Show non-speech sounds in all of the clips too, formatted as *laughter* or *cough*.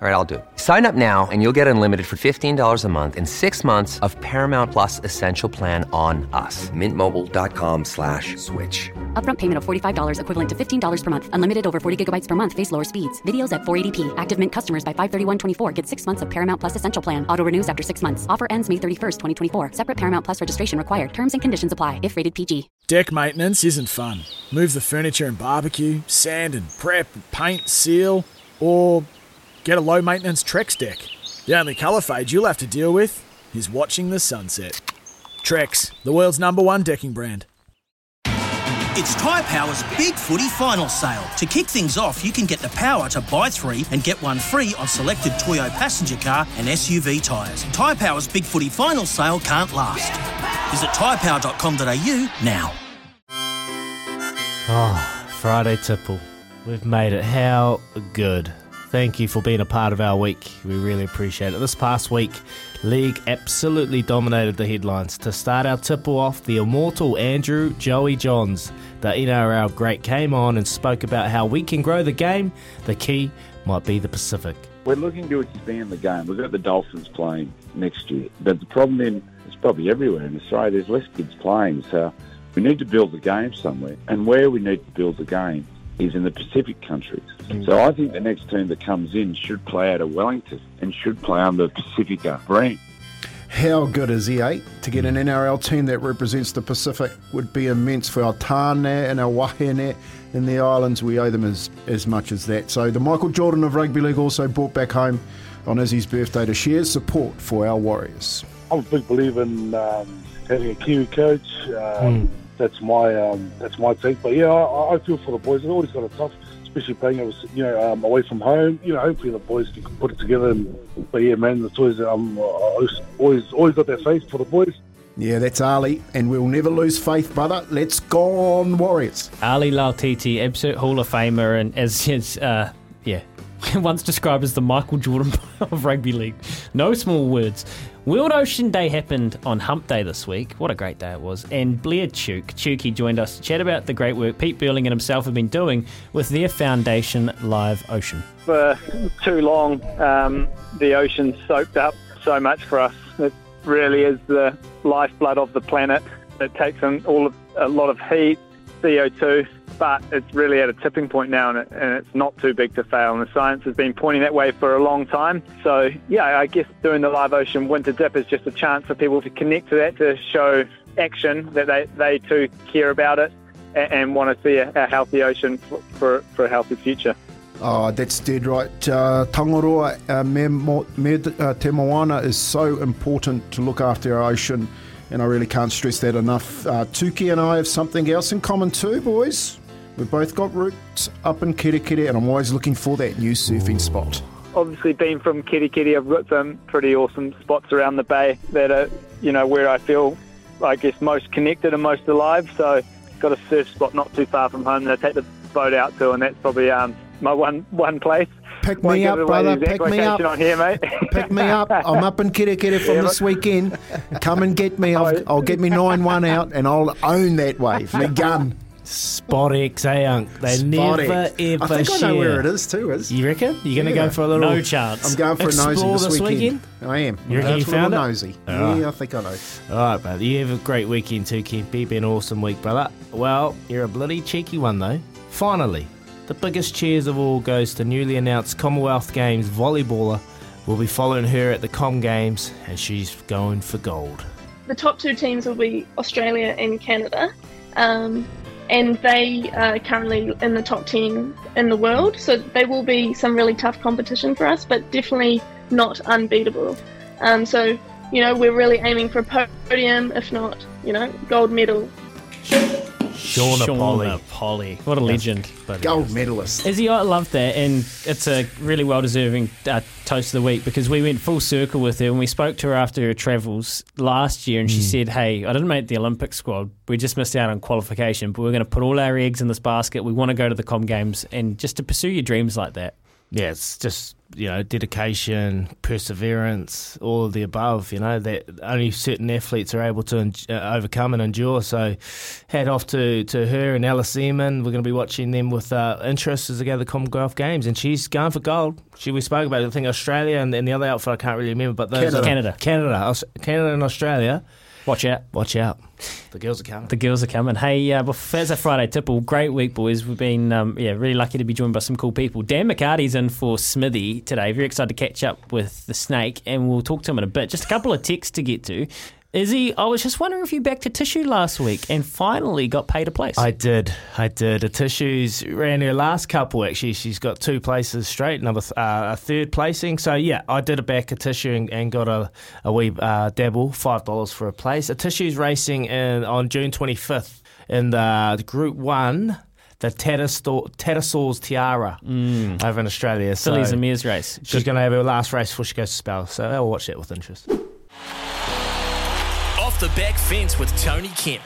All right, I'll do it. Sign up now and you'll get unlimited for $15 a month and six months of Paramount Plus Essential Plan on us. Mintmobile.com slash switch. Upfront payment of $45 equivalent to $15 per month. Unlimited over 40 gigabytes per month. Face lower speeds. Videos at 480p. Active Mint customers by 531.24 get six months of Paramount Plus Essential Plan. Auto renews after six months. Offer ends May 31st, 2024. Separate Paramount Plus registration required. Terms and conditions apply if rated PG. Deck maintenance isn't fun. Move the furniture and barbecue, sand and prep, paint, seal, or get a low maintenance Trex deck. The only colour fade you'll have to deal with is watching the sunset. Trex, the world's number one decking brand. It's Tyre Power's Big Footy Final Sale. To kick things off, you can get the power to buy three and get one free on selected Toyo passenger car and SUV tyres. Tyre Power's Big Footy Final Sale can't last. Visit tyrepower.com.au now. Oh, Friday tipple. We've made it. How good. Thank you for being a part of our week. We really appreciate it. This past week, League absolutely dominated the headlines. To start our tipple off, the immortal Andrew Joey Johns, the NRL great, came on and spoke about how we can grow the game. The key might be the Pacific. We're looking to expand the game. We've got the Dolphins playing next year. But the problem then is probably everywhere in Australia, there's less kids playing. So we need to build the game somewhere. And where we need to build the game is in the Pacific countries. So I think the next team that comes in should play out of Wellington and should play under the Pacifica brand. How good is he, eh? To get an NRL team that represents the Pacific would be immense for our tāne and our wahine in the islands. We owe them as, as much as that. So the Michael Jordan of Rugby League also brought back home on Izzy's birthday to share support for our Warriors. I'm a big believer in um, having a Kiwi coach. Um, That's my um, that's my take. But yeah, I, I feel for the boys. They've always got it tough, especially playing you know um, away from home. You know, hopefully the boys can put it together. And, but yeah, man, it's always um, I always always got that faith for the boys. Yeah, that's Ali, and we'll never lose faith, brother. Let's go on, Warriors. Ali Lauitiiti, absolute Hall of Famer, and as his, uh, yeah, *laughs* once described as the Michael Jordan *laughs* of rugby league. No small words. World Ocean Day happened on Hump Day this week. What a great day it was. And Blair Tuke, Tukey joined us to chat about the great work Pete Burling and himself have been doing with their foundation, Live Ocean. For too long, um, the ocean soaked up so much for us. It really is the lifeblood of the planet. It takes in all of, a lot of heat, CO2, but it's really at a tipping point now, and, it, and it's not too big to fail. And the science has been pointing that way for a long time. So, yeah, I guess doing the Live Ocean Winter Dip is just a chance for people to connect to that, to show action that they, they too care about it and, and want to see a, a healthy ocean for, for, for a healthy future. Oh, that's dead right. Uh, Tangaroa, uh, me, mo, me, uh, Te Moana is so important to look after our ocean, and I really can't stress that enough. Uh, Tuki and I have something else in common too, boys. We've both got roots up in Kerikeri, and I'm always looking for that new surfing spot. Obviously, being from Kerikeri, I've got some pretty awesome spots around the bay that are, you know, where I feel, I guess, most connected and most alive. So, got a surf spot not too far from home that I take the boat out to, and that's probably um, my one one place. Pick Won't me up, brother. Pick me up. on here, mate. Pick me up. I'm up in Kerikeri from *laughs* Yeah, this weekend. Come and get me. I'll, *laughs* I'll get me 9 1 out, and I'll own that wave. Me gun. Spot X, eh, Unc? They Spot never X. ever I think share. I know where it is too. Is You reckon? You're going to Yeah. go for a little. No chance. I'm going for a nosy this, this weekend. I am. You reckon Going you found it? nosy. Alright. Yeah, I think I know. All right, brother. You have a great weekend too, Kid. Be an awesome week, brother. Well, you're a bloody cheeky one, though. Finally, the biggest cheers of all goes to newly announced Commonwealth Games volleyballer. We'll be following her at the Com Games, and she's going for gold. the top two teams will be Australia and Canada, um, and they are currently in the top 10 in the world. So they will be some really tough competition for us, but definitely not unbeatable. Um, so, you know, we're really aiming for a podium, if not, you know, gold medal. Shaunna Polley. Polley. What a legend. But Gold medalist. Izzy, I love that, and it's a really well deserving uh, toast of the week because we went full circle with her and we spoke to her after her travels last year, and she said, "Hey, I didn't make the Olympic squad. We just missed out on qualification, but we're going to put all our eggs in this basket. We want to go to the Com Games, and just to pursue your dreams like that." yeah, it's just you know dedication, perseverance, all of the above. You know that only certain athletes are able to en- uh, overcome and endure. So, head off to, to her and Alice Zeimann. We're going to be watching them with uh, interest as they go to the Commonwealth Games, and she's going for gold. She we spoke about. It, I think Australia and, and the other outfit I can't really remember, but those Canada. are- Canada. Canada, Canada, and Australia. Watch out. Watch out. The girls are coming. The girls are coming. Hey, uh, before Thursday, Friday tipple, great week, boys. We've been um, yeah really lucky to be joined by some cool people. Dan McCarty's in for Smithy today. Very excited to catch up with the snake, and we'll talk to him in a bit. Just a couple of texts to get to. Izzy, I was just wondering if you backed Atishu last week and finally got paid a place. I did. I did. Atishu's ran her last couple. Actually, she's got two places straight, another th- uh, a third placing. So yeah, I did a back Atishu and, and got a a wee uh, dabble, five dollars for a place. Atishu's racing in on June twenty fifth in the Group One. The Tattersaw- Tattersall's Tiara over in Australia. So Silly's and Mears race. she's going to have her last race before she goes to Spell. So I'll watch that with interest. The back fence with Tony Kemp.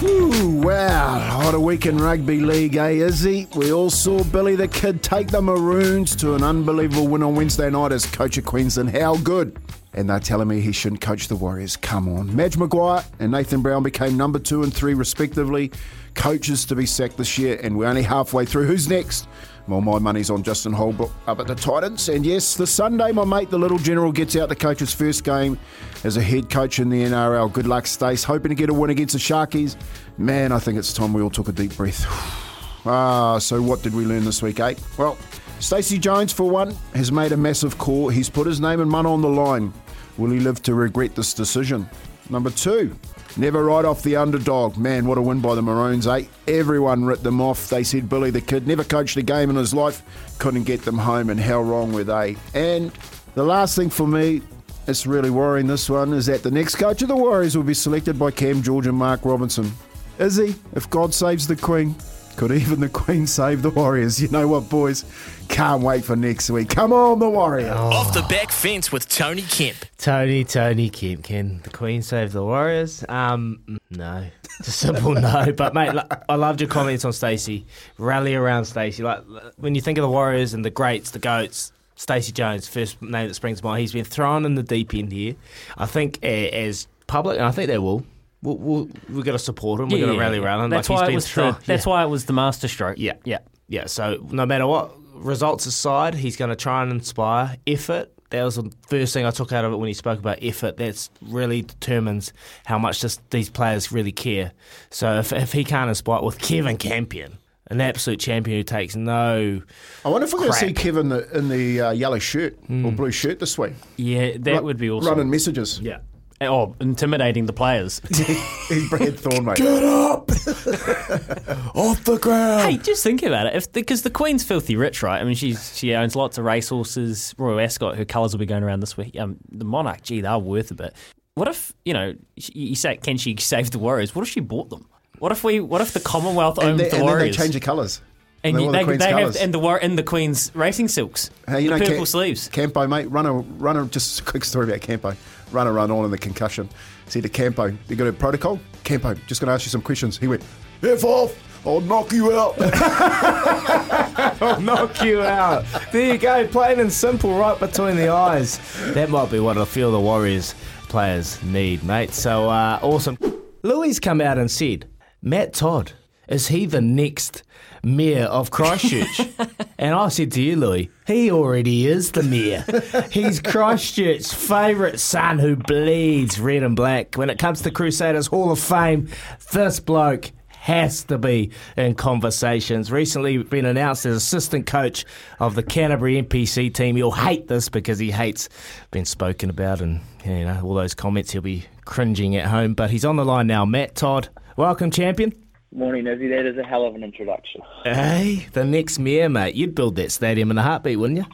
Ooh, wow. What a week in rugby league, eh, Izzy? We all saw Billy the Kid take the Maroons to an unbelievable win on Wednesday night as coach of Queensland. How good? And they're telling me he shouldn't coach the Warriors. Come on. Madge Maguire and Nathan Brown became number two and three, respectively. Coaches to be sacked this year, and we're only halfway through. Who's next? Well, my money's on Justin Holbrook up at the Titans. And yes, the Sunday, my mate, the little general, gets out the coach's first game as a head coach in the NRL. Good luck, Stace. Hoping to get a win against the Sharkies. Man, I think it's time we all took a deep breath. *sighs* ah, so what did we learn this week, eh? Well, Stacey Jones, for one, has made a massive call. He's put his name and money on the line. Will he live to regret this decision? Number two, never write off the underdog. Man, what a win by the Maroons, eh? Everyone ripped them off. They said Billy the Kid never coached a game in his life, couldn't get them home, and how wrong were they? And the last thing for me, it's really worrying this one, is that the next coach of the Warriors will be selected by Cam George and Mark Robinson. Is he? If God saves the Queen, could even the Queen save the Warriors? You know what, boys? Can't wait for next week. Come on, the Warriors. Off the back fence with Tony Kemp. Tony, Tony Kemp. Can the Queen save the Warriors? Um, no. It's a simple no. But, mate, lo- I loved your comments on Stacey. Rally around Stacey. Like, when you think of the Warriors and the greats, the GOATs, Stacey Jones, first name that springs to mind, he's been thrown in the deep end here. I think a- as public, and I think they will, we'll, we'll, we've got to support him. We've got to rally around him. That's like he's why been it was thrown. the, That's yeah. why it was the master stroke. Yeah. yeah. Yeah, so no matter what results aside, he's going to try and inspire effort. That was the first thing I took out of it when he spoke about effort. That's really determines how much this, these players really care. So if, if he can't inspire with Kevin Campion, an absolute champion who takes no. I wonder if we're going to see Kevin in the, in the uh, yellow shirt or blue shirt this week. Yeah, that Ru- would be awesome. Running messages. Yeah. Oh, intimidating the players. *laughs* He's Brad Thorn, mate. Get up *laughs* off the ground. Hey, just think about it. If because the, Queen's filthy rich, right? I mean, she's she owns lots of racehorses. Royal Ascot, her colours will be going around this week. Um, the Monarch, gee, they're worth a bit. What if you know? You say, can she save the Warriors? What if she bought them? What if we? What if the Commonwealth And, owned they, the and then they change the colours. and They you, wore the they, Queen's have colours. and the war in the Queen's racing silks. Hey, you the know, purple Cam- sleeves. Campo, mate, run a run a just a quick story about Campo. Run a run on in the concussion. Said to Campo, you got a protocol? Campo, just going to ask you some questions. He went, F off, I'll knock you out. *laughs* *laughs* I'll knock you out. There you go, plain and simple, right between the eyes. That might be what I feel the Warriors players need, mate. So uh, awesome. Louis come out and said, Matt Todd, is he the next mayor of Christchurch? *laughs* and I said to you, Louis, he already is the mayor. He's Christchurch's favourite son who bleeds red and black. When it comes to Crusaders Hall of Fame, this bloke has to be in conversations. Recently been announced as assistant coach of the Canterbury NPC team. He'll hate this because he hates being spoken about and you know all those comments. He'll be cringing at home. But he's on the line now. Matt Todd, welcome, champion. Morning, Izzy. That is a hell of an introduction. Hey, the next mayor, mate. You'd build that stadium in a heartbeat, wouldn't you?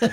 *laughs*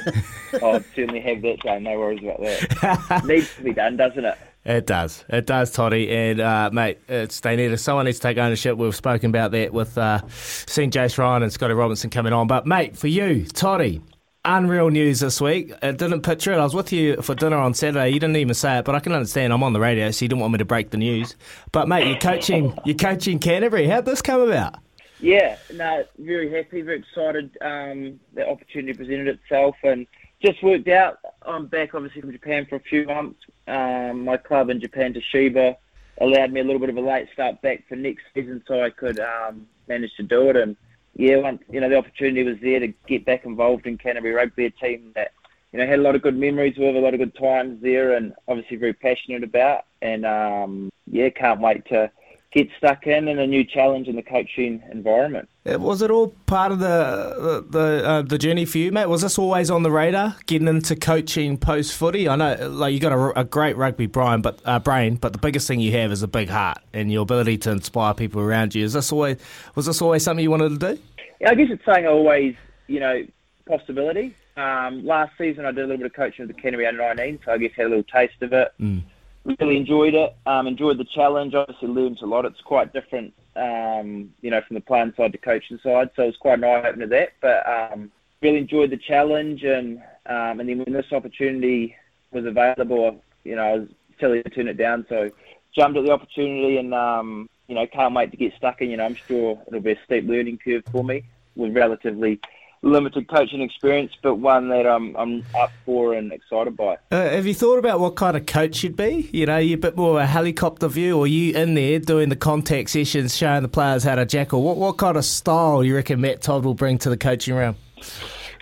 Oh, I'd certainly have that done. No worries about that. *laughs* Needs to be done, doesn't it? It does. It does, Toddy. And, uh, mate, it's, they need someone needs to take ownership. We've spoken about that with uh, seeing Jace Ryan and Scotty Robinson coming on. But, mate, for you, Toddy, unreal news this week. I didn't picture it. I was with you for dinner on Saturday. You didn't even say it, but I can understand. I'm on the radio, so you didn't want me to break the news. But, mate, you're coaching, you're coaching Canterbury. How'd this come about? Yeah, no, very happy, very excited. Um, the opportunity presented itself and just worked out. I'm back, obviously, from Japan for a few months. Um, my club in Japan, Toshiba, allowed me a little bit of a late start back for next season, so I could um, manage to do it. And yeah, once you know the opportunity was there to get back involved in Canterbury Rugby, a team that you know had a lot of good memories with, a lot of good times there, and obviously very passionate about. And um, yeah, can't wait to get stuck in and a new challenge in the coaching environment. Was it all part of the the the, uh, the journey for you, mate? Was this always on the radar, getting into coaching post footy? I know, like you got a, a great rugby brain, but uh, brain, but the biggest thing you have is a big heart and your ability to inspire people around you. Is this always was this always something you wanted to do? Yeah, I guess it's saying always, you know, possibility. Um, last season I did a little bit of coaching with the Canterbury under 19, so I guess had a little taste of it. Mm. Really enjoyed it. Um, enjoyed the challenge. Obviously learned a lot. It's quite different, um, you know, from the playing side to coaching side. So it was quite an eye opener that. But um, really enjoyed the challenge, and um, and then when this opportunity was available, you know, I was silly to turn it down. So jumped at the opportunity, and um, you know, can't wait to get stuck in. You know, I'm sure it'll be a steep learning curve for me with relatively limited coaching experience, but one that I'm I'm up for and excited by. Uh, have you thought about what kind of coach you'd be? You know, you a bit more of a helicopter view, or you in there doing the contact sessions, showing the players how to jackal? What what kind of style you reckon Matt Todd will bring to the coaching round?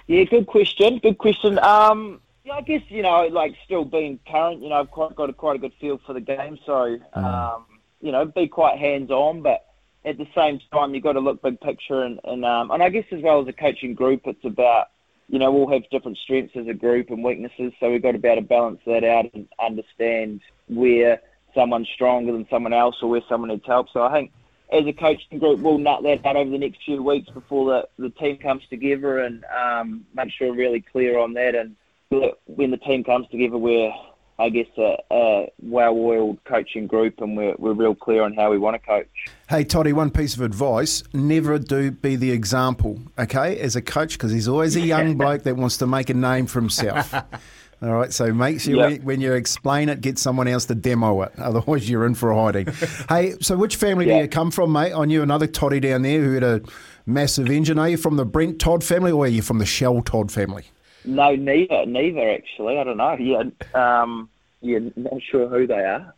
Yeah, good question. Good question. Um, yeah, I guess you know, like still being current, you know, I've quite got a quite a good feel for the game, so um, you know, be quite hands on, but at the same time, you've got to look big picture, and and, um, and I guess as well as a coaching group, it's about you know we'll have different strengths as a group and weaknesses, so we've got to be able to balance that out and understand where someone's stronger than someone else or where someone needs help. So I think as a coaching group, we'll nut that out over the next few weeks before the, the team comes together and um, make sure we're really clear on that. And when the team comes together, we're, I guess, a, a well-oiled coaching group and we're, we're real clear on how we want to coach. Hey, Toddy, one piece of advice never do be the example, okay, as a coach, because he's always a young *laughs* bloke that wants to make a name for himself. *laughs* All right, so make sure Yep. when, when you explain it, get someone else to demo it. *laughs* Otherwise, you're in for a hiding. hey, so which family do you come from, mate? I knew another Toddy down there who had a massive engine. Are you from the Brent Todd family or are you from the Shell Todd family? No, neither, neither actually. I don't know. Yeah, um, yeah, not sure who they are. *laughs*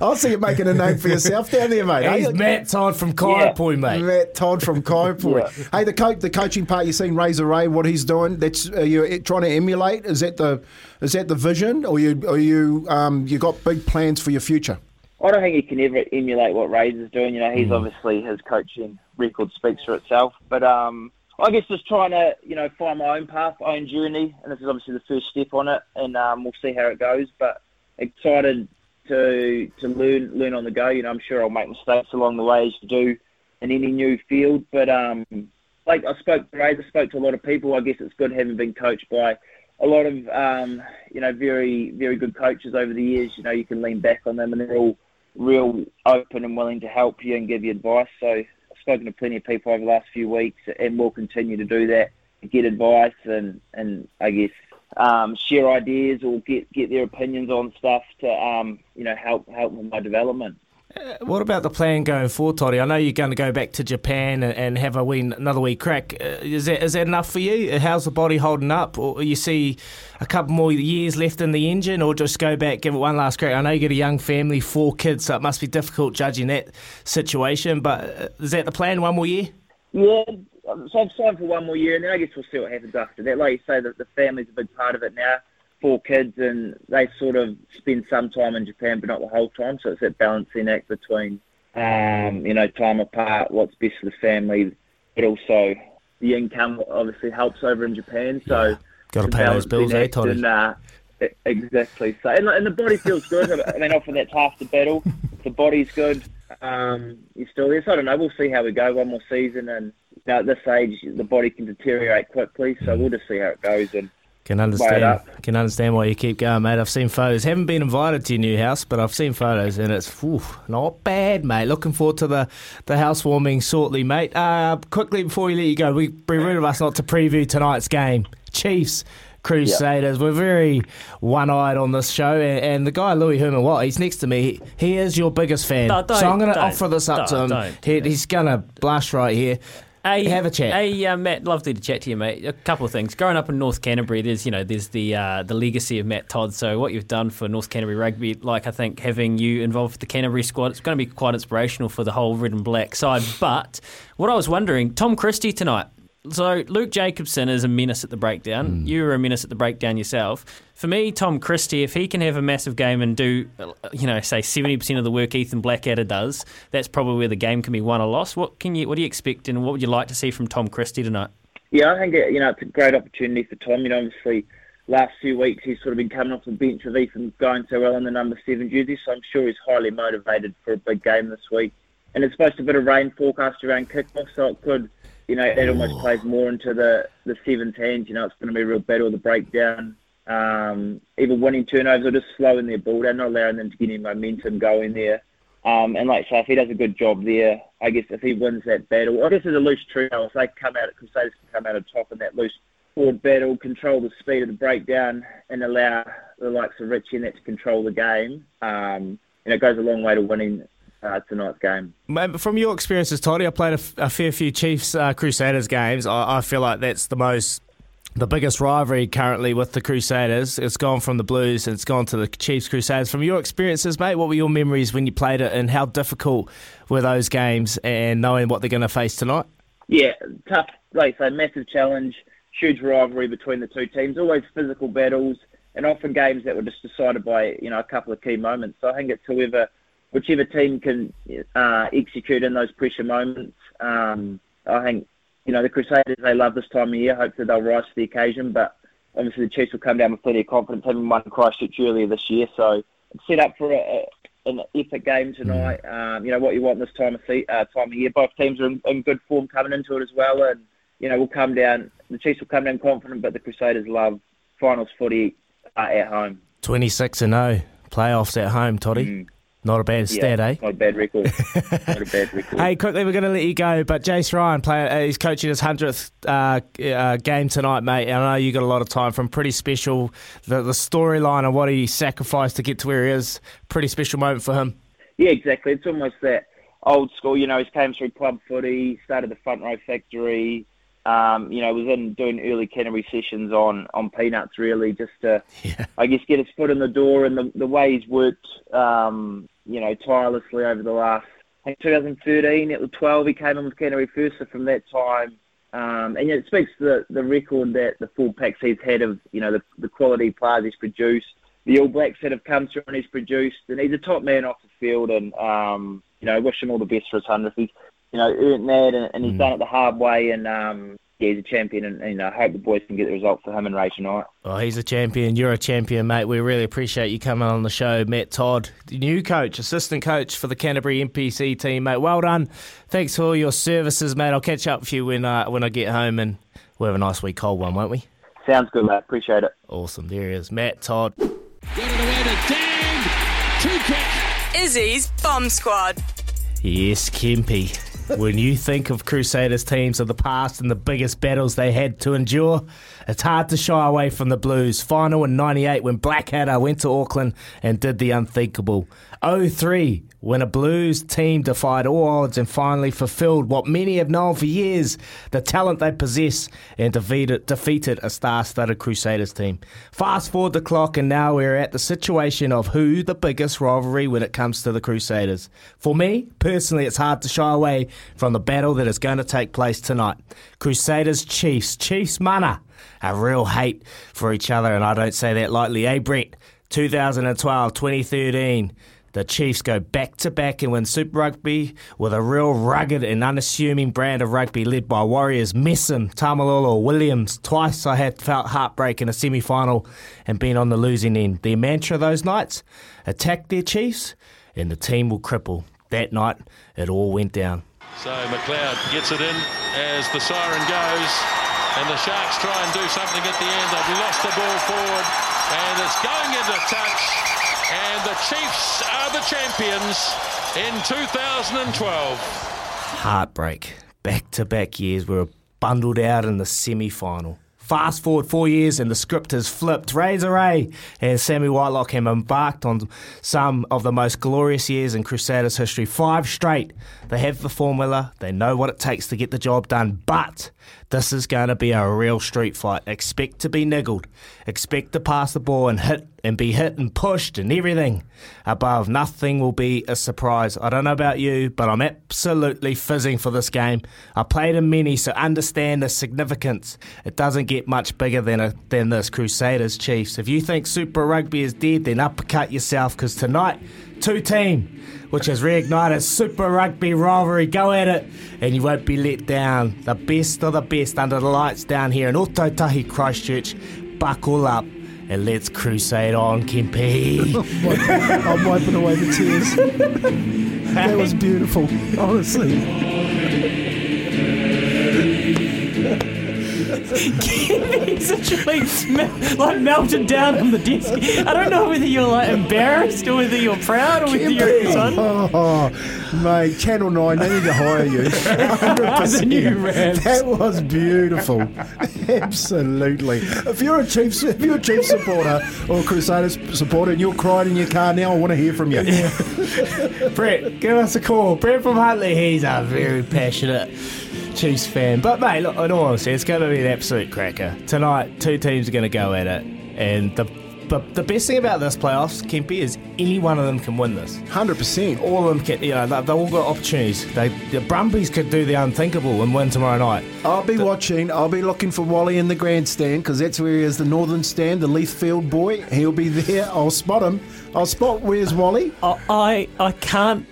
I'll see you making a name for yourself down there, mate. He's Hey, Matt Todd from Kaiapoi, mate. Matt Todd from Kaiapoi. *laughs* Yeah. Hey, the coach, the coaching part. You've seen Razor Ray, what he's doing. That's are you trying to emulate? Is that the is that the vision, or you or you um you got big plans for your future? I don't think he can ever emulate what Razor's doing. You know, Mm. he's obviously his coaching record speaks for itself. But um, I guess just trying to you know find my own path, my own journey, and this is obviously the first step on it, and um, we'll see how it goes. But excited to to learn learn on the go. You know, I'm sure I'll make mistakes along the way as you do in any new field. But um, like I spoke to I spoke to a lot of people. I guess it's good having been coached by a lot of um, you know very very good coaches over the years. You know, you can lean back on them, and they're all real open and willing to help you and give you advice. So spoken to plenty of people over the last few weeks, and will continue to do that, get advice and and I guess um, share ideas or get get their opinions on stuff to um, you know help help with my development. What about the plan going forward, Toddy? I know you're going to go back to Japan and, have a wee, another wee crack. Uh, is that is that enough for you? How's the body holding up? Or you see a couple more years left in the engine, or just go back, give it one last crack? I know you got a young family, four kids, so it must be difficult judging that situation. But uh, is that the plan? One more year? Yeah, so I've signed for one more year, and then I guess we'll see what happens after that. Like you say, that the family's a big part of it now. Four kids, and they sort of spend some time in Japan, but not the whole time. So it's that balancing act between, um, you know, time apart, what's best for the family, but also the income obviously helps over in Japan. So Gotta the pay those bills, eh, Toddy? And, uh, exactly. So and, and the body feels good. I mean, often that's half the battle. The body's good. Um, you're still there. So I don't know. We'll see how we go. One more season, and know, at this age, the body can deteriorate quickly. So we'll just see how it goes. And Can understand. up. Can understand why you keep going, mate. I've seen photos. Haven't been invited to your new house, but I've seen photos, and it's whew, not bad, mate. Looking forward to the the housewarming shortly, mate. Uh, quickly before we let you go, we be rude of us not to preview tonight's game. Chiefs. Crusaders. We're very one-eyed on this show, and, and the guy Louis Herman Watt, he's next to me. He, he is your biggest fan, No, so I'm going to offer this up to don't- him. don't. He, he's going to blush right here. Hey, Have a chat. Hey, uh, Matt, lovely to chat to you, mate. A couple of things. Growing up in North Canterbury, there's you know there's the uh, the legacy of Matt Todd. So what you've done for North Canterbury rugby, like I think having you involved with the Canterbury squad, it's going to be quite inspirational for the whole red and black side. But what I was wondering, Tom Christie tonight. So Luke Jacobson is a menace at the breakdown. You were a menace at the breakdown yourself. For me, Tom Christie, if he can have a massive game and do, uh, you know, say seventy percent of the work Ethan Blackadder does, that's probably where the game can be won or lost. What can you, what do you expect, and what would you like to see from Tom Christie tonight? Yeah, I think it, you know it's a great opportunity for Tom. You know, obviously, last few weeks he's sort of been coming off the bench with Ethan going so well in the number seven jersey, so I'm sure he's highly motivated for a big game this week. And it's supposed to be a bit of rain forecast around kickoff, so it could, you know, it almost plays more into the the sevens hands. You know, it's going to be a real battle of the breakdown. Um, either winning turnovers or just slowing their ball down, not allowing them to get any momentum going there. Um, and like say, if he does a good job there, I guess if he wins that battle, I guess it's a loose trio. If they come out, of, Crusaders can come out on top in that loose forward battle, control the speed of the breakdown, and allow the likes of Richie and that to control the game. Um, and it goes a long way to winning uh, tonight's game. Mate, From your experiences, Toddy, I played a, f- a fair few Chiefs uh, Crusaders games. I, I feel like that's the most, the biggest rivalry currently with the Crusaders. It's gone from the Blues and it's gone to the Chiefs Crusaders. From your experiences, mate, what were your memories when you played it, and how difficult were those games, and knowing what they're going to face tonight? Yeah, tough. Like I say, massive challenge, huge rivalry between the two teams. Always physical battles, and often games that were just decided by you know a couple of key moments. So I think it's whoever, whichever team can uh, execute in those pressure moments. Um, I think you know the Crusaders they love this time of year. Hopefully they'll rise to the occasion, but obviously the Chiefs will come down with plenty of confidence, having won Christchurch earlier this year. So it's set up for a, a an epic game tonight. Um, you know what you want this time of se- uh, time of year. Both teams are in, in good form coming into it as well, and you know we'll come down. The Chiefs will come down confident, but the Crusaders love finals footy uh, at home. 26 and 0, playoffs at home, Toddy. Not a bad stat, yeah, eh? Not a bad record. *laughs* not a bad record. Hey, quickly, we're going to let you go, but Jace Ryan, play, uh, he's coaching his 100th uh, uh, game tonight, mate. I know you got a lot of time from pretty special. The, the storyline of what he sacrificed to get to where he is, pretty special moment for him. Yeah, exactly. It's almost that old school. You know, he came through club footy, started the front row factory. Um, you know, was in doing early Canterbury sessions on on peanuts, really, just to, I guess, get his foot in the door. And the the way he's worked, um, you know, tirelessly over the last, I think 2013 at the 12, he came in with Canterbury first. So from that time, um, and it speaks to the, the record that the full packs he's had of, you know, the, the quality players he's produced, the All Blacks that have come through and he's produced, and he's a top man off the field. And um, you know, wish him all the best for his hundredth. He's, you know, earned that, and, and he's done it the hard way. And um, yeah, he's a champion, and, and you know, I hope the boys can get the result for him and Ray tonight. Oh, he's a champion. You're a champion, mate. We really appreciate you coming on the show, Matt Todd, the new coach, assistant coach for the Canterbury NPC team, mate. Well done. Thanks for all your services, mate. I'll catch up with you when uh, when I get home, and we'll have a nice week cold one, won't we? Sounds good, mate. Appreciate it. Awesome. There he is, Matt Todd. Get it away to Dan. Two quick. Izzy's Bomb Squad. Yes, Kempy. When you think of Crusaders teams of the past and the biggest battles they had to endure, it's hard to shy away from the Blues. Final in 98 when Blackadder went to Auckland and did the unthinkable. 03 when a Blues team defied all odds and finally fulfilled what many have known for years the talent they possess and defeated, defeated a star studded Crusaders team. Fast forward the clock, and now we're at the situation of who the biggest rivalry when it comes to the Crusaders. For me, personally, it's hard to shy away from the battle that is going to take place tonight. Crusaders Chiefs, Chiefs mana, a real hate for each other, and I don't say that lightly, eh, Brett? 2012, 2013. The Chiefs go back to back and win Super Rugby with a real rugged and unassuming brand of rugby led by Warriors Messam, Tamalolo, Williams. Twice I had felt heartbreak in a semi final and been on the losing end. Their mantra those nights attack their Chiefs and the team will cripple. That night, it all went down. So McLeod gets it in as the siren goes. and the Sharks try and do something at the end. They've lost the ball forward, and it's going into touch. And the Chiefs are the champions in 2012. Heartbreak. Back to back years, we were bundled out in the semi final. Fast forward four years and the script has flipped. Razor eh? Ray and Sammy Whitelock have embarked on some of the most glorious years in Crusaders history. Five straight. They have the formula, they know what it takes to get the job done, but this is going to be a real street fight. Expect to be niggled. Expect to pass the ball and hit and be hit and pushed and everything above. Nothing will be a surprise. I don't know about you, but I'm absolutely fizzing for this game. I played in many, so understand the significance. It doesn't get much bigger than a, than this Crusaders Chiefs. If you think Super Rugby is dead, then uppercut yourself because tonight, two team which has reignited Super Rugby rivalry. Go at it, and you won't be let down. The best of the best under the lights down here in Ōtautahi Christchurch. Buckle up and let's crusade on, Kempe. *laughs* I'm wiping away the tears. *laughs* that was beautiful, honestly. He's actually me- like melted down on the desk. I don't know whether you're like embarrassed or whether you're proud or whether you're excited. Oh, mate, Channel 9, they need to hire you. *laughs* 100%. The new *laughs* Rams. That was beautiful. Absolutely. If you're a Chiefs, if you're a Chiefs supporter or Crusaders supporter and you're crying in your car now, I want to hear from you. *laughs* Brett, give us a call. Brett from Huntly, he's a very passionate Chiefs fan. But, mate, look, in all honesty, it's going to be an absolute cracker. Tonight, two teams are going to go at it. And the but the best thing about this playoffs, Kempe, is any one of them can win this. Hundred percent. All of them can. You know, they, they all got opportunities. They, the Brumbies could do the unthinkable and win tomorrow night. I'll be watching. I'll be looking for Wally in the grandstand because that's where he is, the northern stand, the Leithfield boy. He'll be there. I'll spot him. I'll spot where's Wally. I I, I can't.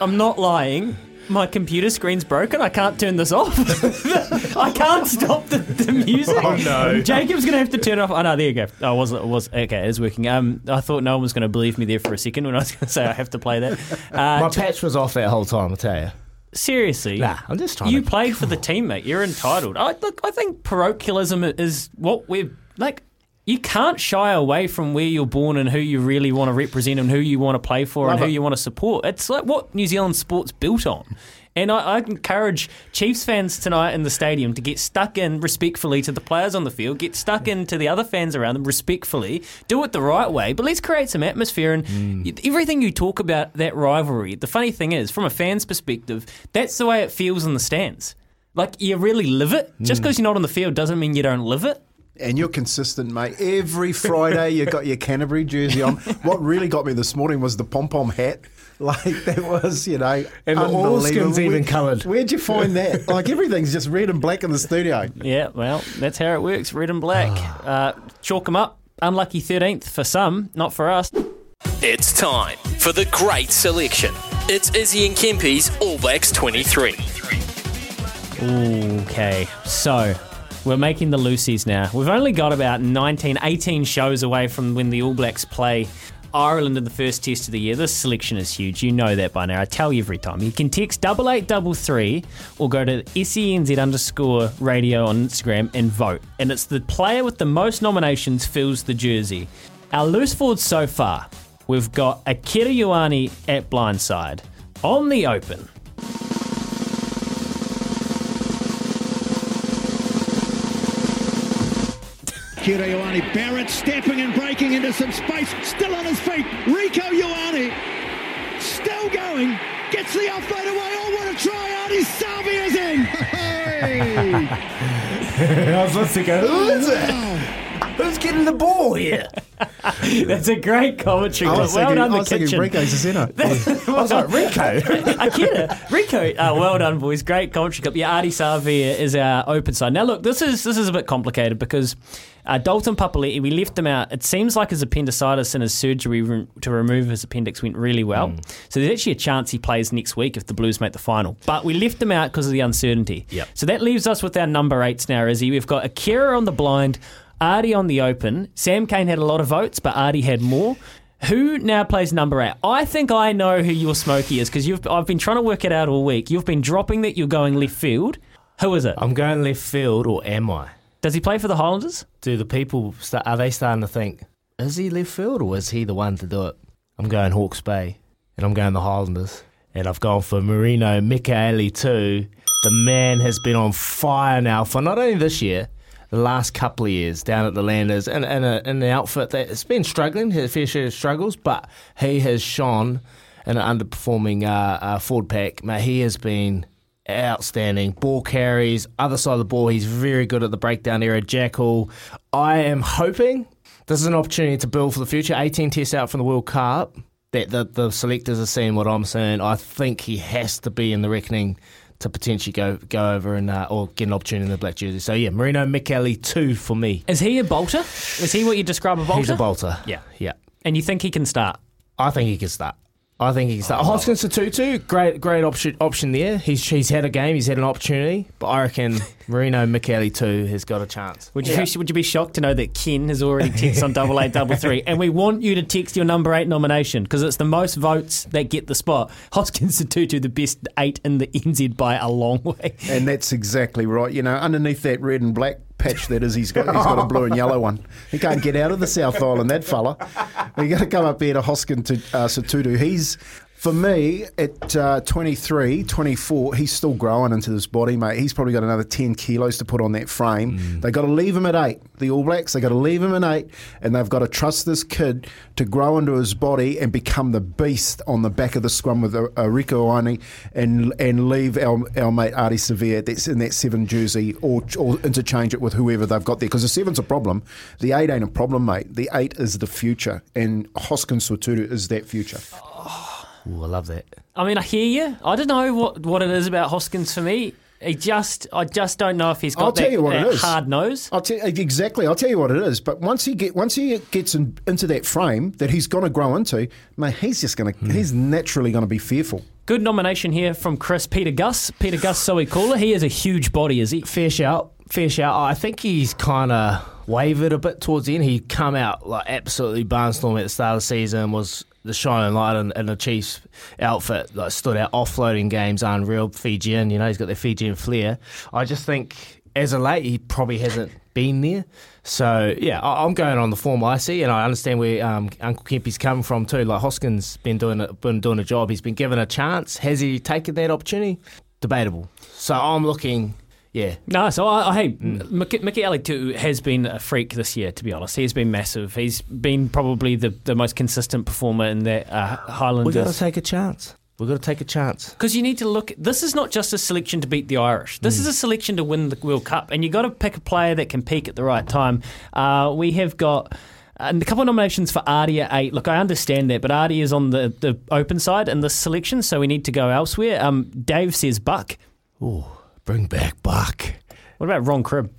I'm not lying. My computer screen's broken. I can't turn this off. *laughs* I can't stop the, the music. Oh, no. Jacob's gonna have to turn it off. Oh no, there you go. Oh, was it was okay? It is working. Um, I thought no one was gonna believe me there for a second when I was gonna say I have to play that. Uh, My patch was off that whole time, I tell you. Seriously, Nah, I'm just trying You to- played for the team, mate. You're entitled. I look. I think parochialism is what we're like. You can't shy away from where you're born and who you really want to represent and who you want to play for Love and who you want to support. It's like what New Zealand sport's built on. And I, I encourage Chiefs fans tonight in the stadium to get stuck in respectfully to the players on the field, get stuck into the other fans around them respectfully, do it the right way, but let's create some atmosphere. And mm. y- everything you talk about that rivalry, the funny thing is, from a fan's perspective, that's the way it feels in the stands. Like you really live it. Just mm. because you're not on the field doesn't mean you don't live it. And you're consistent, mate. Every Friday you got your Canterbury jersey on. What really got me this morning was the pom pom hat. Like that was, you know, And the unbelievable. oilskin's even Where- coloured. Where'd you find that? Like everything's just red and black in the studio. Yeah, well, that's how it works. Red and black. uh, chalk them up. Unlucky 13th for some, not for us. It's time for the great selection. It's Izzy and Kempy's All Blacks 23. Okay, so we're making the Lucies now. We've only got about 19, 18 shows away from when the All Blacks play Ireland in the first test of the year. This selection is huge. You know that by now. I tell you every time. You can text double eight double three or go to SENZ underscore radio on Instagram and vote. And it's the player with the most nominations fills the jersey. Our loose forwards so far, we've got Akira Ioane at blindside. On the open, Kira Ioane Barrett stepping and breaking into some space, still on his feet. Rieko Ioane still going, gets the offload away. Oh, what a try! Ardie Savea's in. Hey! *laughs* I was listening to go, who is it? Who's getting the ball here? *laughs* That's a great commentary. I was well thinking, done, I the was thinking kitchen. Rieko's a *laughs* centre. I was like, Rieko? *laughs* Akira, Rieko, uh, well done, boys. Great commentary. clip. Yeah, Ardie Savea is our open side. Now, look, this is this is a bit complicated because uh, Dalton Papali'i, we left him out. It seems like his appendicitis and his surgery re- to remove his appendix went really well. So there's actually a chance he plays next week if the Blues make the final. But we left him out because of the uncertainty. Yep. So that leaves us with our number eights now, Izzy. We've got Akira on the blind, Ardie on the open. Sam Cane had a lot of votes, but Ardie had more. Who now plays number eight? I think I know who your Smokey is because you've. I've been trying to work it out all week. You've been dropping that you're going left field. Who is it? I'm going left field, or am I? Does he play for the Highlanders? Do the people start, are they starting to think is he left field or is he the one to do it? I'm going Hawke's Bay and I'm going the Highlanders and I've gone for Marino Mikaele-Tu'u. The man has been on fire now for not only this year, the last couple of years down at the Landers and in, in, in, an outfit that's been struggling, has a fair share of struggles, but he has shone in an underperforming uh, uh, Ford pack. Mate, he has been outstanding. Ball carries, other side of the ball, he's very good at the breakdown area. Jackal, I am hoping this is an opportunity to build for the future. 18 tests out from the World Cup. That the, the selectors are seeing what I'm saying. I think he has to be in the reckoning to potentially go go over and uh, or get an opportunity in the black jersey. So yeah, Marino Mikaele-Tu'u for me. Is he a bolter? Is he what you describe a bolter? He's a bolter. Yeah, yeah. And you think he can start? I think he can start. I think he can start. Oh, Hoskins Sotutu, great great option option there. He's he's had a game, he's had an opportunity, but I reckon *laughs* Marino Mikaele-Tu'u has got a chance. Would you yeah. would you be shocked to know that Ken has already texted on double eight double three, and we want you to text your number eight nomination because it's the most votes that get the spot. Hoskins Sotutu, the best eight in the NZ by a long way, and that's exactly right. You know, underneath that red and black patch that is. He's got he's got a blue and yellow one. He can't get out of the South Island, that fella. You got to come up here to Hoskin to uh, Sotutu. He's for me, at uh, 23, 24, he's still growing into this body, mate. He's probably got another 10 kilos to put on that frame. Mm. They've got to leave him at eight. The All Blacks, they've got to leave him at eight, and they've got to trust this kid to grow into his body and become the beast on the back of the scrum with uh, Rieko Ioane and and leave our, our mate Ardie Savea that's in that seven jersey or, or interchange it with whoever they've got there. Because the seven's a problem. The eight ain't a problem, mate. The eight is the future, and Hoskins Sotutu is that future. Oh. Ooh, I love that. I mean, I hear you. I don't know what, what it is about Hoskins for me. He just, I just don't know if he's got I'll that, tell you what that it is. hard nose. I'll tell exactly. I'll tell you what it is. But once he get once he gets in, into that frame that he's going to grow into, mate, he's just going to mm. he's naturally going to be fearful. Good nomination here from Chris Pita Gus. Pita Gus Sowakula. He is a huge body, is he? Fair shout. Fair shout. I think he's kind of wavered a bit towards the end. He come out like absolutely barnstorm at the start of the season. Was the shining light and, in the Chiefs outfit like stood out. Offloading games unreal. Fijian, you know, he's got the Fijian flair. I just think as a late, he probably hasn't been there. So yeah, I, am going on the form I see, and I understand where um, Uncle Kempy's coming from too. Like Hoskins been doing a, been doing a job. He's been given a chance. Has he taken that opportunity? Debatable. So I'm looking yeah. No, so I, I hey, mm. Michaeli too has been a freak this year. To be honest, he's been massive. He's been probably the, the most consistent performer in that uh, Highlanders. We got to take a chance. We've got to take a chance. Because you need to look. This is not just a selection to beat the Irish. This mm. is a selection to win the World Cup, and you have got to pick a player that can peak at the right time. Uh, we have got. And a couple of nominations for Ardie at eight. Look, I understand that, but Ardie is on the, the open side in this selection, so we need to go elsewhere. Um, Dave says Buck. Oh. Bring back Buck. What about Ron Cribb? *laughs*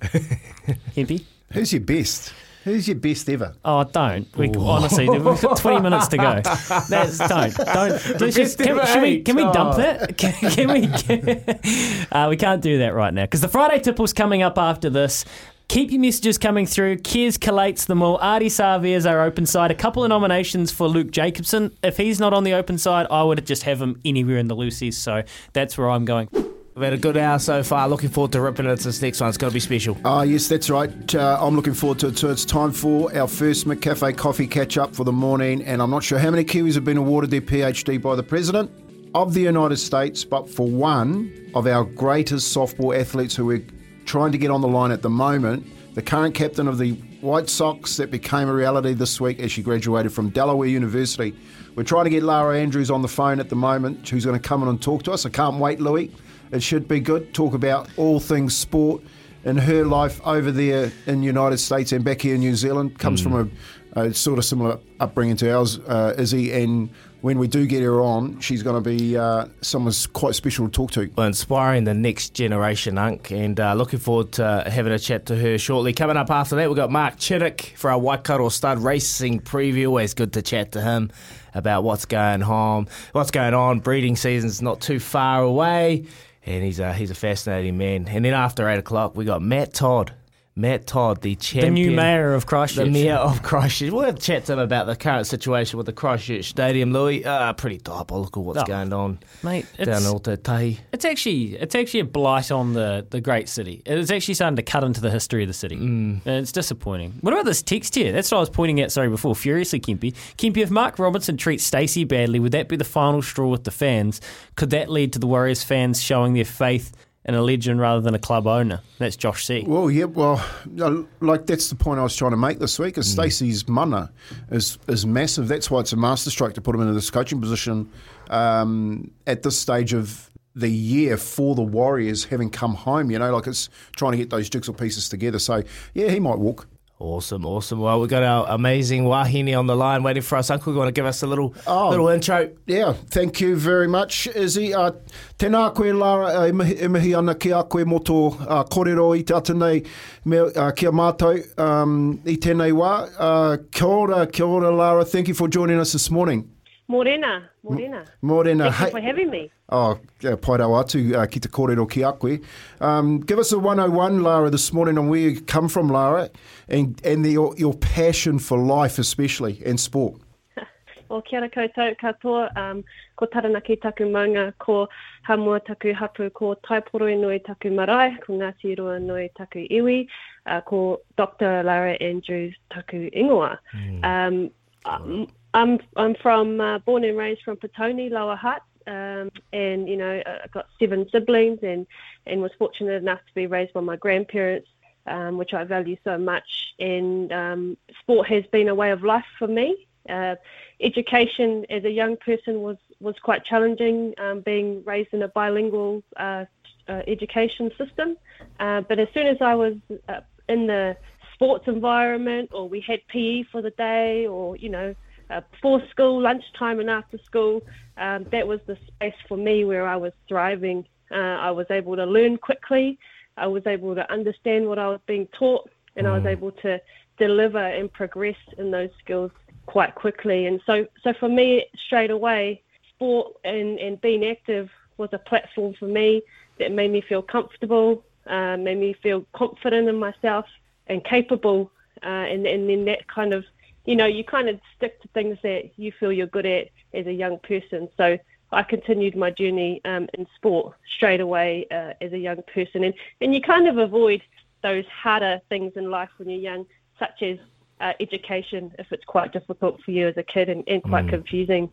Himpy? Who's your best? Who's your best ever? Oh, don't. We, honestly, we've got 20 minutes to go. That's, don't. Don't. Let's *laughs* just, *laughs* can, can, we, can we dump that? Can, can we? Can, uh, we can't do that right now because the Friday tipple's coming up after this. Keep your messages coming through. Kiers collates them all. Savea is our open side. A couple of nominations for Luke Jacobson. If he's not on the open side, I would just have him anywhere in the loosies. So that's where I'm going. We've had a good hour so far. Looking forward to ripping into this next one. It's going to be special. Ah, uh, yes, that's right. Uh, I'm looking forward to it. So it's time for our first McCafe coffee catch up for the morning. And I'm not sure how many Kiwis have been awarded their PhD by the President of the United States, but for one of our greatest softball athletes who we're trying to get on the line at the moment, the current captain of the White Sox that became a reality this week as she graduated from Delaware University. We're trying to get Lara Andrews on the phone at the moment, who's going to come in and talk to us. I can't wait, Louis. It should be good. Talk about all things sport in her life over there in the United States and back here in New Zealand. Comes mm. from a, a, sort of similar upbringing to ours, uh, Izzy. And when we do get her on, she's going to be uh, someone quite special to talk to. Well, inspiring the next generation, Unk, and uh, looking forward to having a chat to her shortly. Coming up after that, we've got Mark Chittick for our Waikato Stud Racing preview. Always good to chat to him about what's going on. What's going on? Breeding season's not too far away and he's a, he's a fascinating man. And then after 8 o'clock, we got Matt Todd. Matt Todd, the champion. The new mayor of Christchurch. The mayor of Christchurch. We'll chat to him about the current situation with the Christchurch Stadium, Louis. Uh, pretty diabolical what's Oh, going on mate, down Aotearoa. It's actually it's actually a blight on the, the great city. It's actually starting to cut into the history of the city. Mm. And it's disappointing. What about this text here? That's what I was pointing at, sorry, before. Furiously, Kempy. Kempy, if Mark Robinson treats Stacey badly, would that be the final straw with the fans? Could that lead to the Warriors fans showing their faith in a legend rather than a club owner? That's Josh C. Well, yeah, well, uh, like that's the point I was trying to make this week. Is Stacey's mana is is massive. That's why it's a masterstroke to put him into this coaching position um, at this stage of the year for the Warriors, having come home. You know, like it's trying to get those jigsaw pieces together. So yeah, he might walk. Awesome, awesome. Well, we've got our amazing Wahine on the line waiting for us. Uncle, you want to give us a little Oh. little intro? Yeah, thank you very much, Izzy. Uh, tēnā koe, Lara, e mihi, e mihi ana ki a koe moto uh, kōrero i te ata nei me, uh, kia mātou um, i tēnei wā. Uh, kia ora, kia ora, Lara. Thank you for joining us this morning. Morena, Morena. Morena. Thank you Hey- for having me. Oh, yeah, pai rau atu uh, ki te kōrero ki a koe. Um, give us a 101, Lara, this morning on where you come from, Lara, and, and the, your, your passion for life especially, and sport. *laughs* O kia ora koutou katoa, um, ko taranaki taku maunga, ko hamua taku hapu, ko Taiporohēnui taku marae, ko Ngāti Ruanui taku iwi, uh, ko Dr. Lara Andrews taku ingoa. Um, um, I'm I'm from uh, born and raised from Petone, Lower Hutt, um, and you know I- got seven siblings, and and was fortunate enough to be raised by my grandparents, um, which I value so much. And um, sport has been a way of life for me. Uh, education as a young person was was quite challenging, um, being raised in a bilingual uh, uh, education system. Uh, but as soon as I was uh, in the sports environment, or we had PE for the day, or you know, uh, before school, lunchtime, and after school, um, that was the space for me where I was thriving. Uh, I was able to learn quickly. I was able to understand what I was being taught, and I was able to deliver and progress in those skills quite quickly. And so, so for me, straight away, sport and, and being active was a platform for me that made me feel comfortable, uh, made me feel confident in myself and capable. Uh, and, and then that kind of, you know, you kind of stick to things that you feel you're good at as a young person. So I continued my journey um, in sport straight away uh, as a young person. And, and you kind of avoid those harder things in life when you're young, such as uh, education, if it's quite difficult for you as a kid and, and quite Mm. confusing.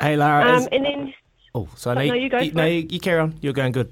Hey, Lara. Um, is- and then, oh, so Oh, no, no, you go You, no, you, you carry on. You're going good.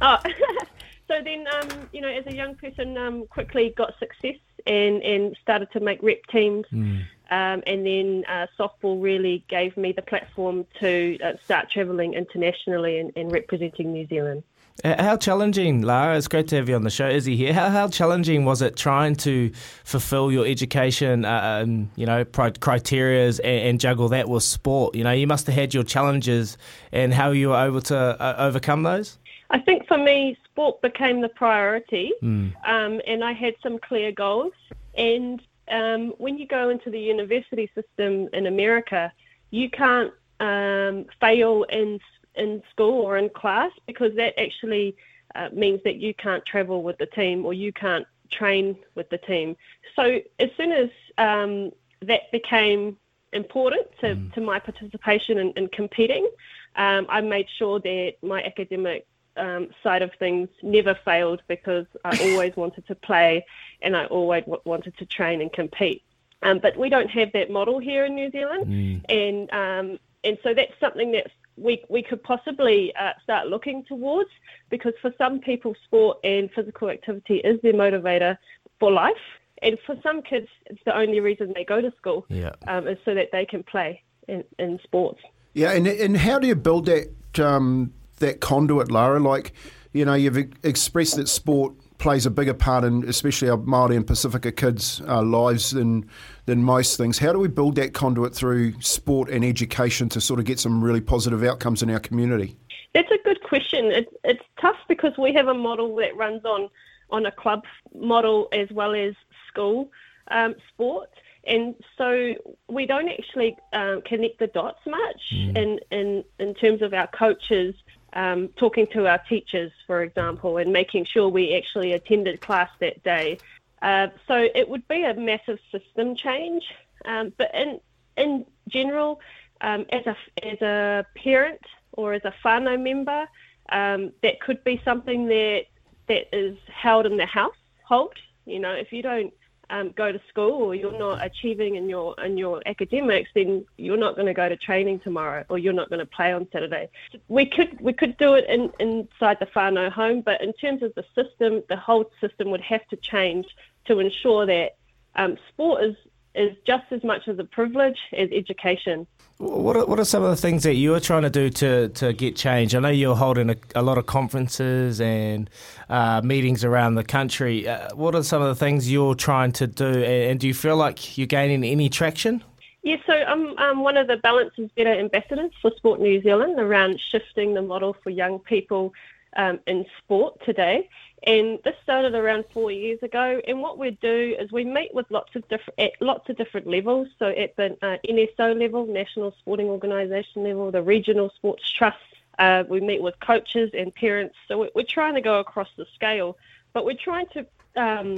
oh, *laughs* so then, um, you know, as a young person, um, quickly got success and, and started to make rep teams. Mm. Um, and then uh, softball really gave me the platform to uh, start travelling internationally and, and representing New Zealand. Uh, How challenging, Lara? It's great to have you on the show. Izzy here. How, how challenging was it trying to fulfil your education, uh, um, you know, pri- criterias and, and juggle that with sport? You know, you must have had your challenges, and how you were able to uh, overcome those. I think for me, sport became the priority, Mm. um, and I had some clear goals. And um, when you go into the university system in America, you can't um, fail in in school or in class because that actually uh, means that you can't travel with the team or you can't train with the team. So as soon as um, that became important to, to my participation in, in competing, um, I made sure that my academic um, side of things never failed because I *laughs* always wanted to play and I always w- wanted to train and compete. Um, but we don't have that model here in New Zealand, and um, and so that's something that we we could possibly uh, start looking towards because for some people, sport and physical activity is their motivator for life, and for some kids, it's the only reason they go to school Yeah. um, is so that they can play in, in sports. Yeah, and and how do you build that um, that conduit, Lara? Like, you know, you've expressed that sport plays a bigger part in, especially our Maori and Pacifica kids' uh, lives than than most things. How do we build that conduit through sport and education to sort of get some really positive outcomes in our community? That's a good question. It's it's tough because we have a model that runs on on a club model as well as school um, sport, and so we don't actually um, connect the dots much in, in in terms of our coaches um, talking to our teachers, for example, and making sure we actually attended class that day. Uh, so it would be a massive system change. Um, but in in general, um, as a as a parent or as a whānau member, um, that could be something that that is held in the household. You know, if you don't um, go to school or you're not achieving in your in your academics, then you're not going to go to training tomorrow or you're not going to play on Saturday. We could we could do it in, inside the whānau home, but in terms of the system, the whole system would have to change to ensure that um, sport is is just as much as a privilege as education. What are, what are some of the things that you are trying to do to, to get change? I know you're holding a, a lot of conferences and uh, meetings around the country. Uh, what are some of the things you're trying to do, and, do you feel like you're gaining any traction? Yeah, so I'm um, one of the Balance is Better ambassadors for Sport New Zealand around shifting the model for young people um, in sport today. And this started around four years ago. And what we do is we meet with lots of different at lots of different levels. So at the uh, NSO level, National Sporting Organisation level, the regional sports trusts. Uh, we meet with coaches and parents. So we're, we're, trying to go across the scale, but we're trying to um,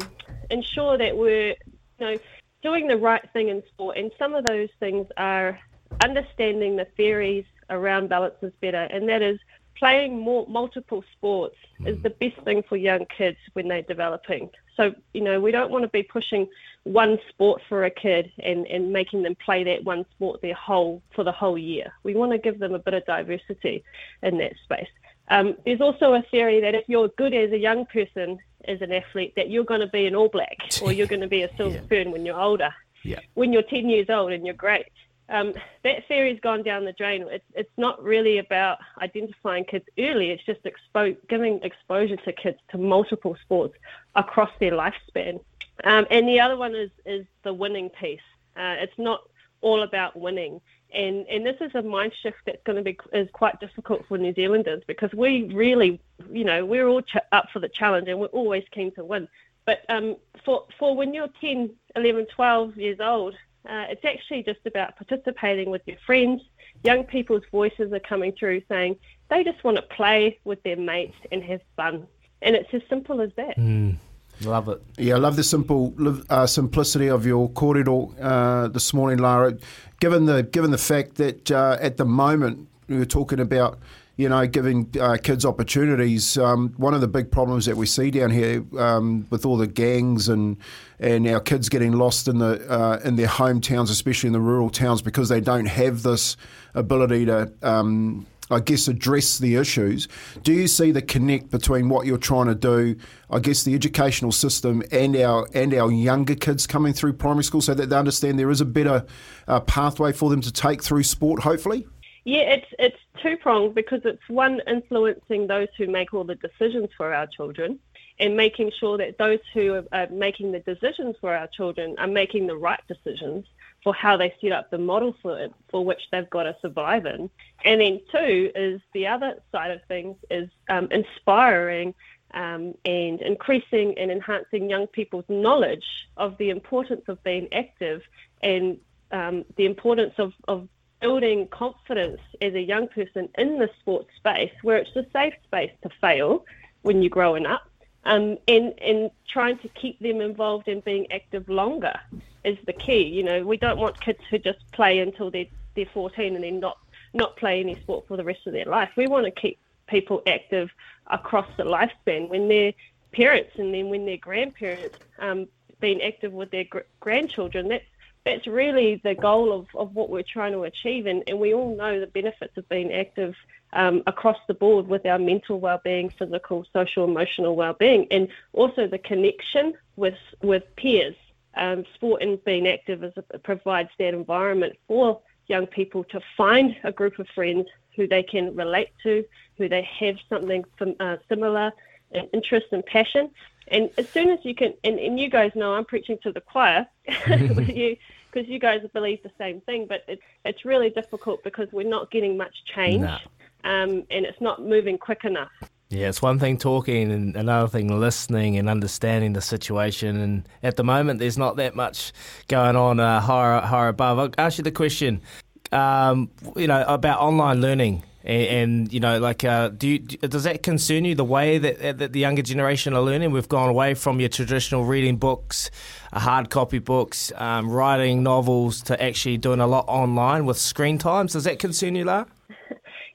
ensure that we're you know doing the right thing in sport. And some of those things are understanding the theories around balance is better, and that is playing more multiple sports mm. is the best thing for young kids when they're developing. So, you know, we don't want to be pushing one sport for a kid and, and making them play that one sport their whole for the whole year. We want to give them a bit of diversity in that space. Um, there's also a theory that if you're good as a young person, as an athlete, that you're going to be an All Black or you're going to be a *laughs* silver yeah. fern when you're older. Yeah. When you're 10 years old and you're great um, that theory's gone down the drain. It's, it's not really about identifying kids early. It's just expo- giving exposure to kids to multiple sports across their lifespan. Um, and the other one is, is the winning piece. Uh, it's not all about winning. And, and this is a mind shift that's going to be is quite difficult for New Zealanders because we really, you know, we're all ch- up for the challenge and we're always keen to win. But um, for, for when you're 10, 11, 12 years old, uh, it's actually just about participating with your friends. Young people's voices are coming through saying they just want to play with their mates and have fun. And it's as simple as that. Mm, love it. Yeah, I love the simple uh, simplicity of your kōrero uh, this morning, Lara. Given the given the fact that uh, at the moment we were talking about you know, giving uh, kids opportunities. Um, one of the big problems that we see down here um, with all the gangs and and our kids getting lost in the uh, in their hometowns, especially in the rural towns, because they don't have this ability to. Um, I guess address the issues. Do you see the connect between what you're trying to do, I guess the educational system and our and our younger kids coming through primary school, so that they understand there is a better uh, pathway for them to take through sport, hopefully? Yeah, it's it's two pronged because it's one influencing those who make all the decisions for our children, and making sure that those who are making the decisions for our children are making the right decisions for how they set up the model for it, for which they've got to survive in. And then two is the other side of things is um, inspiring um, and increasing and enhancing young people's knowledge of the importance of being active and um, the importance of, of building confidence as a young person in the sports space where it's a safe space to fail when you're growing up um, and, and trying to keep them involved in being active longer is the key. You know, we don't want kids who just play until they're, they're 14 and then not, not play any sport for the rest of their life. We want to keep people active across the lifespan when they're parents and then when they're grandparents um, being active with their gr- grandchildren. That's that's really the goal of, of what we're trying to achieve. And, and we all know the benefits of being active um, across the board with our mental well-being, physical, social, emotional well-being, and also the connection with with peers. Um, sport and being active is a, provides that environment for young people to find a group of friends who they can relate to, who they have something from, uh, similar and interest and passion, and as soon as you can, and, and you guys know I'm preaching to the choir with *laughs* *laughs* you because you guys believe the same thing, but it's it's really difficult because we're not getting much change, no. um, and it's not moving quick enough. Yeah, it's one thing talking and another thing listening and understanding the situation. And at the moment, there's not that much going on uh, higher, higher above. I'll ask you the question, um, you know, about online learning And, and you know, like, uh, do you, does that concern you the way that, that the younger generation are learning? We've gone away from your traditional reading books, uh, hard copy books, um, writing novels, to actually doing a lot online with screen times. Does that concern you, Lara? *laughs*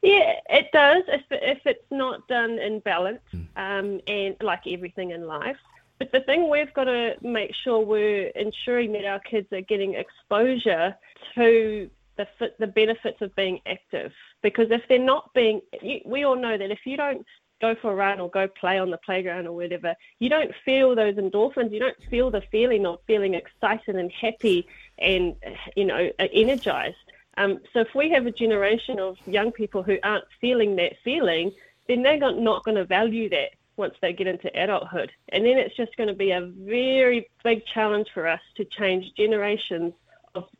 Yeah, it does if if it's not done in balance, um, and like everything in life. But the thing we've got to make sure we're ensuring that our kids are getting exposure to the the benefits of being active. Because if they're not being, you, we all know that if you don't go for a run or go play on the playground or whatever, you don't feel those endorphins. You don't feel the feeling of feeling excited and happy and you know energized. Um, so if we have a generation of young people who aren't feeling that feeling, then they're not going to value that once they get into adulthood. And then it's just going to be a very big challenge for us to change generations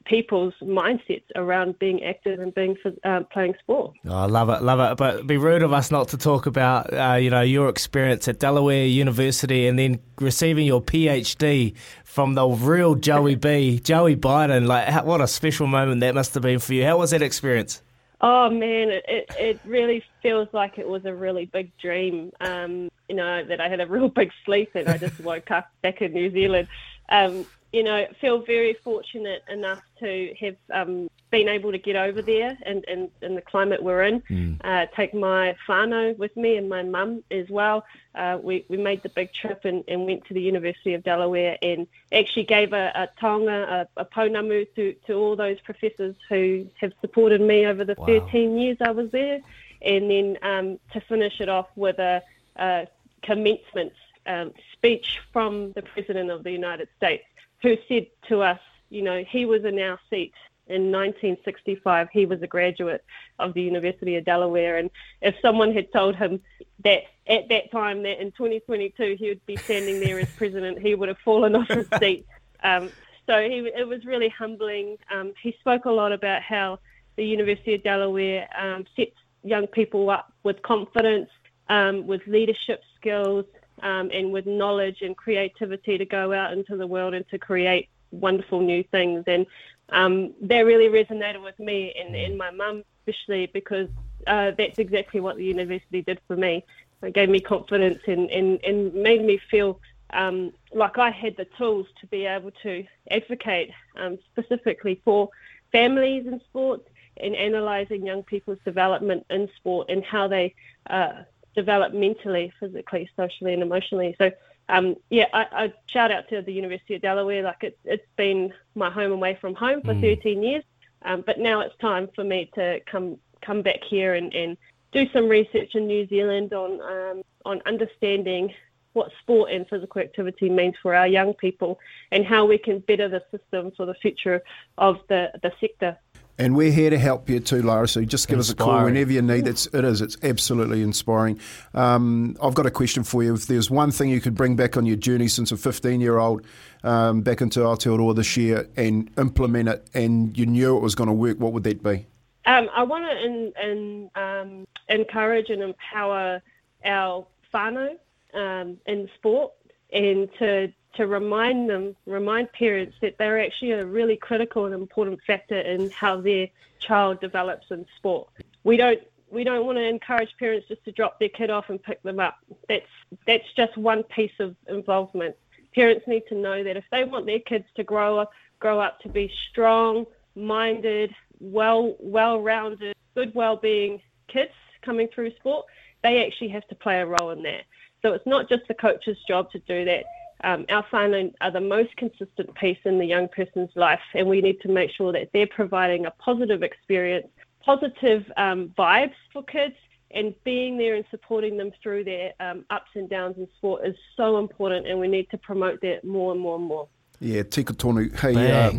people's mindsets around being active and being uh, playing sport. Oh, I love it, love it. But it'd be rude of us not to talk about, uh, you know, your experience at Delaware University and then receiving your PhD from the real Joey B, Joey Biden. Like, how, what a special moment that must have been for you. How was that experience? Oh man, it, it, it really feels like it was a really big dream. Um, you know that I had a *laughs* real big sleep and I just woke up back in New Zealand. Um, you know, feel very fortunate enough to have um, been able to get over there and, and, and the climate we're in. Mm. Uh, take my whānau with me and my mum as well. Uh, we, we made the big trip and, and went to the University of Delaware and actually gave a, a taonga, a, a pounamu to, to all those professors who have supported me over the wow. 13 years I was there. And then um, to finish it off with a, a commencement um, speech from the President of the United States who said to us, you know, he was in our seat in 1965. He was a graduate of the University of Delaware, and if someone had told him that at that time, that in 2022 he would be standing there as president, he would have fallen off his *laughs* seat. Um, so he, it was really humbling. Um, he spoke a lot about how the University of Delaware um, sets young people up with confidence, um, with leadership skills, um, and with knowledge and creativity to go out into the world and to create wonderful new things. And um, that really resonated with me and, and my mum, especially because uh, that's exactly what the university did for me. It gave me confidence and, and, and made me feel um, like I had the tools to be able to advocate um, specifically for families in sport and analysing young people's development in sport and how they uh, develop mentally, physically, socially, and emotionally. So, um, yeah, I, I, shout out to the University of Delaware. Like it, it's been my home away from home for mm. 13 years, um, but now it's time for me to come come back here and, and do some research in New Zealand on um, on understanding what sport and physical activity means for our young people and how we can better the system for the future of the, the sector. And we're here to help you too, Lara. So just give inspiring. us a call whenever you need. It's, it is. It's absolutely inspiring. Um, I've got a question for you. If there's one thing you could bring back on your journey since a 15 year old um, back into Aotearoa this year and implement it, and you knew it was going to work, what would that be? Um, I want to in, in, um, encourage and empower our whānau um, in sport and to to remind them, remind parents that they're actually a really critical and important factor in how their child develops in sport. We don't we don't want to encourage parents just to drop their kid off and pick them up. That's that's just one piece of involvement. Parents need to know that if they want their kids to grow up grow up to be strong, minded, well well rounded, good well being kids coming through sport, they actually have to play a role in that. So it's not just the coach's job to do that um, our whānau are the most consistent piece in the young person's life, and we need to make sure that they're providing a positive experience, positive um, vibes for kids, and being there and supporting them through their um, ups and downs in sport is so important, and we need to promote that more and more and more. Yeah, tika tonu. Hei, uh,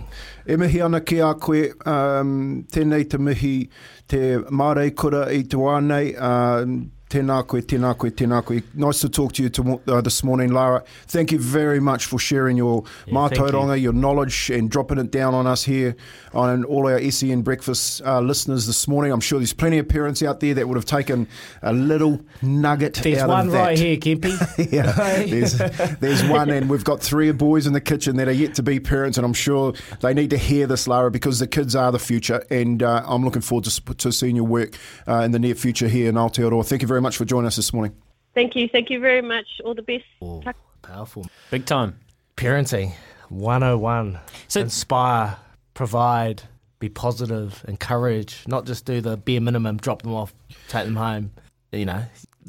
e mihi ana ki a koe, um, tēnei te mihi te mārei kura i te wānei, uh, Tēnā koe, tēnā koe, tēnā koe. Nice to talk to you to, uh, this morning, Lara. Thank you very much for sharing your Yeah, mātauranga, your knowledge, and dropping it down on us here on all our SEN Breakfast uh, listeners this morning. I'm sure there's plenty of parents out there that would have taken a little nugget There's out one of that. right here, Kempy. *laughs* yeah, there's, there's one, and we've got three boys in the kitchen that are yet to be parents, and I'm sure they need to hear this, Lara, because the kids are the future, and uh, I'm looking forward to, to seeing your work uh, in the near future here in Aotearoa. Thank you very much for joining us this morning. Thank you. Thank you very much. All the best. Oh, powerful. Big time. Parenting 101. So inspire, provide, be positive, encourage, not just do the bare minimum, drop them off, take them home. You know,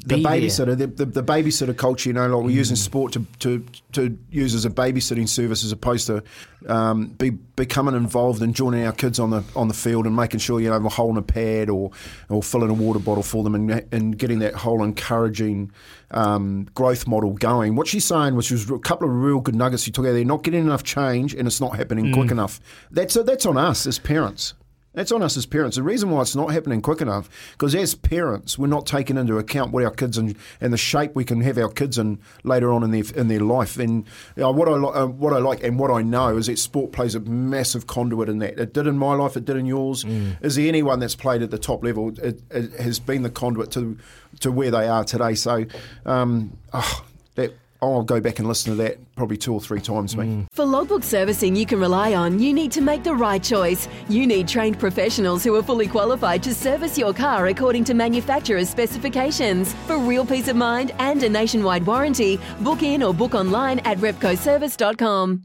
the be babysitter, the, the, the babysitter culture, you know, like we're using sport to, to, to use as a babysitting service as opposed to um, be becoming involved and joining our kids on the on the field and making sure you know we're holding a pad or or filling a water bottle for them and, and getting that whole encouraging um, growth model going. What she's saying, which was a couple of real good nuggets she took out there, not getting enough change and it's not happening Mm. quick enough. That's that's on us as parents. That's on us as parents. The reason why it's not happening quick enough, because as parents, we're not taking into account what our kids and, and the shape we can have our kids in later on in their in their life. And you know, what I uh, what I like and what I know is that sport plays a massive conduit in that. It did in my life. It did in yours. Is there anyone that's played at the top level? It, it has been the conduit to to where they are today. So, um, oh, that I'll go back and listen to that probably two or three times, mate. Mm. For logbook servicing you can rely on, you need to make the right choice. You need trained professionals who are fully qualified to service your car according to manufacturer's specifications. For real peace of mind and a nationwide warranty, book in or book online at repcoservice.com.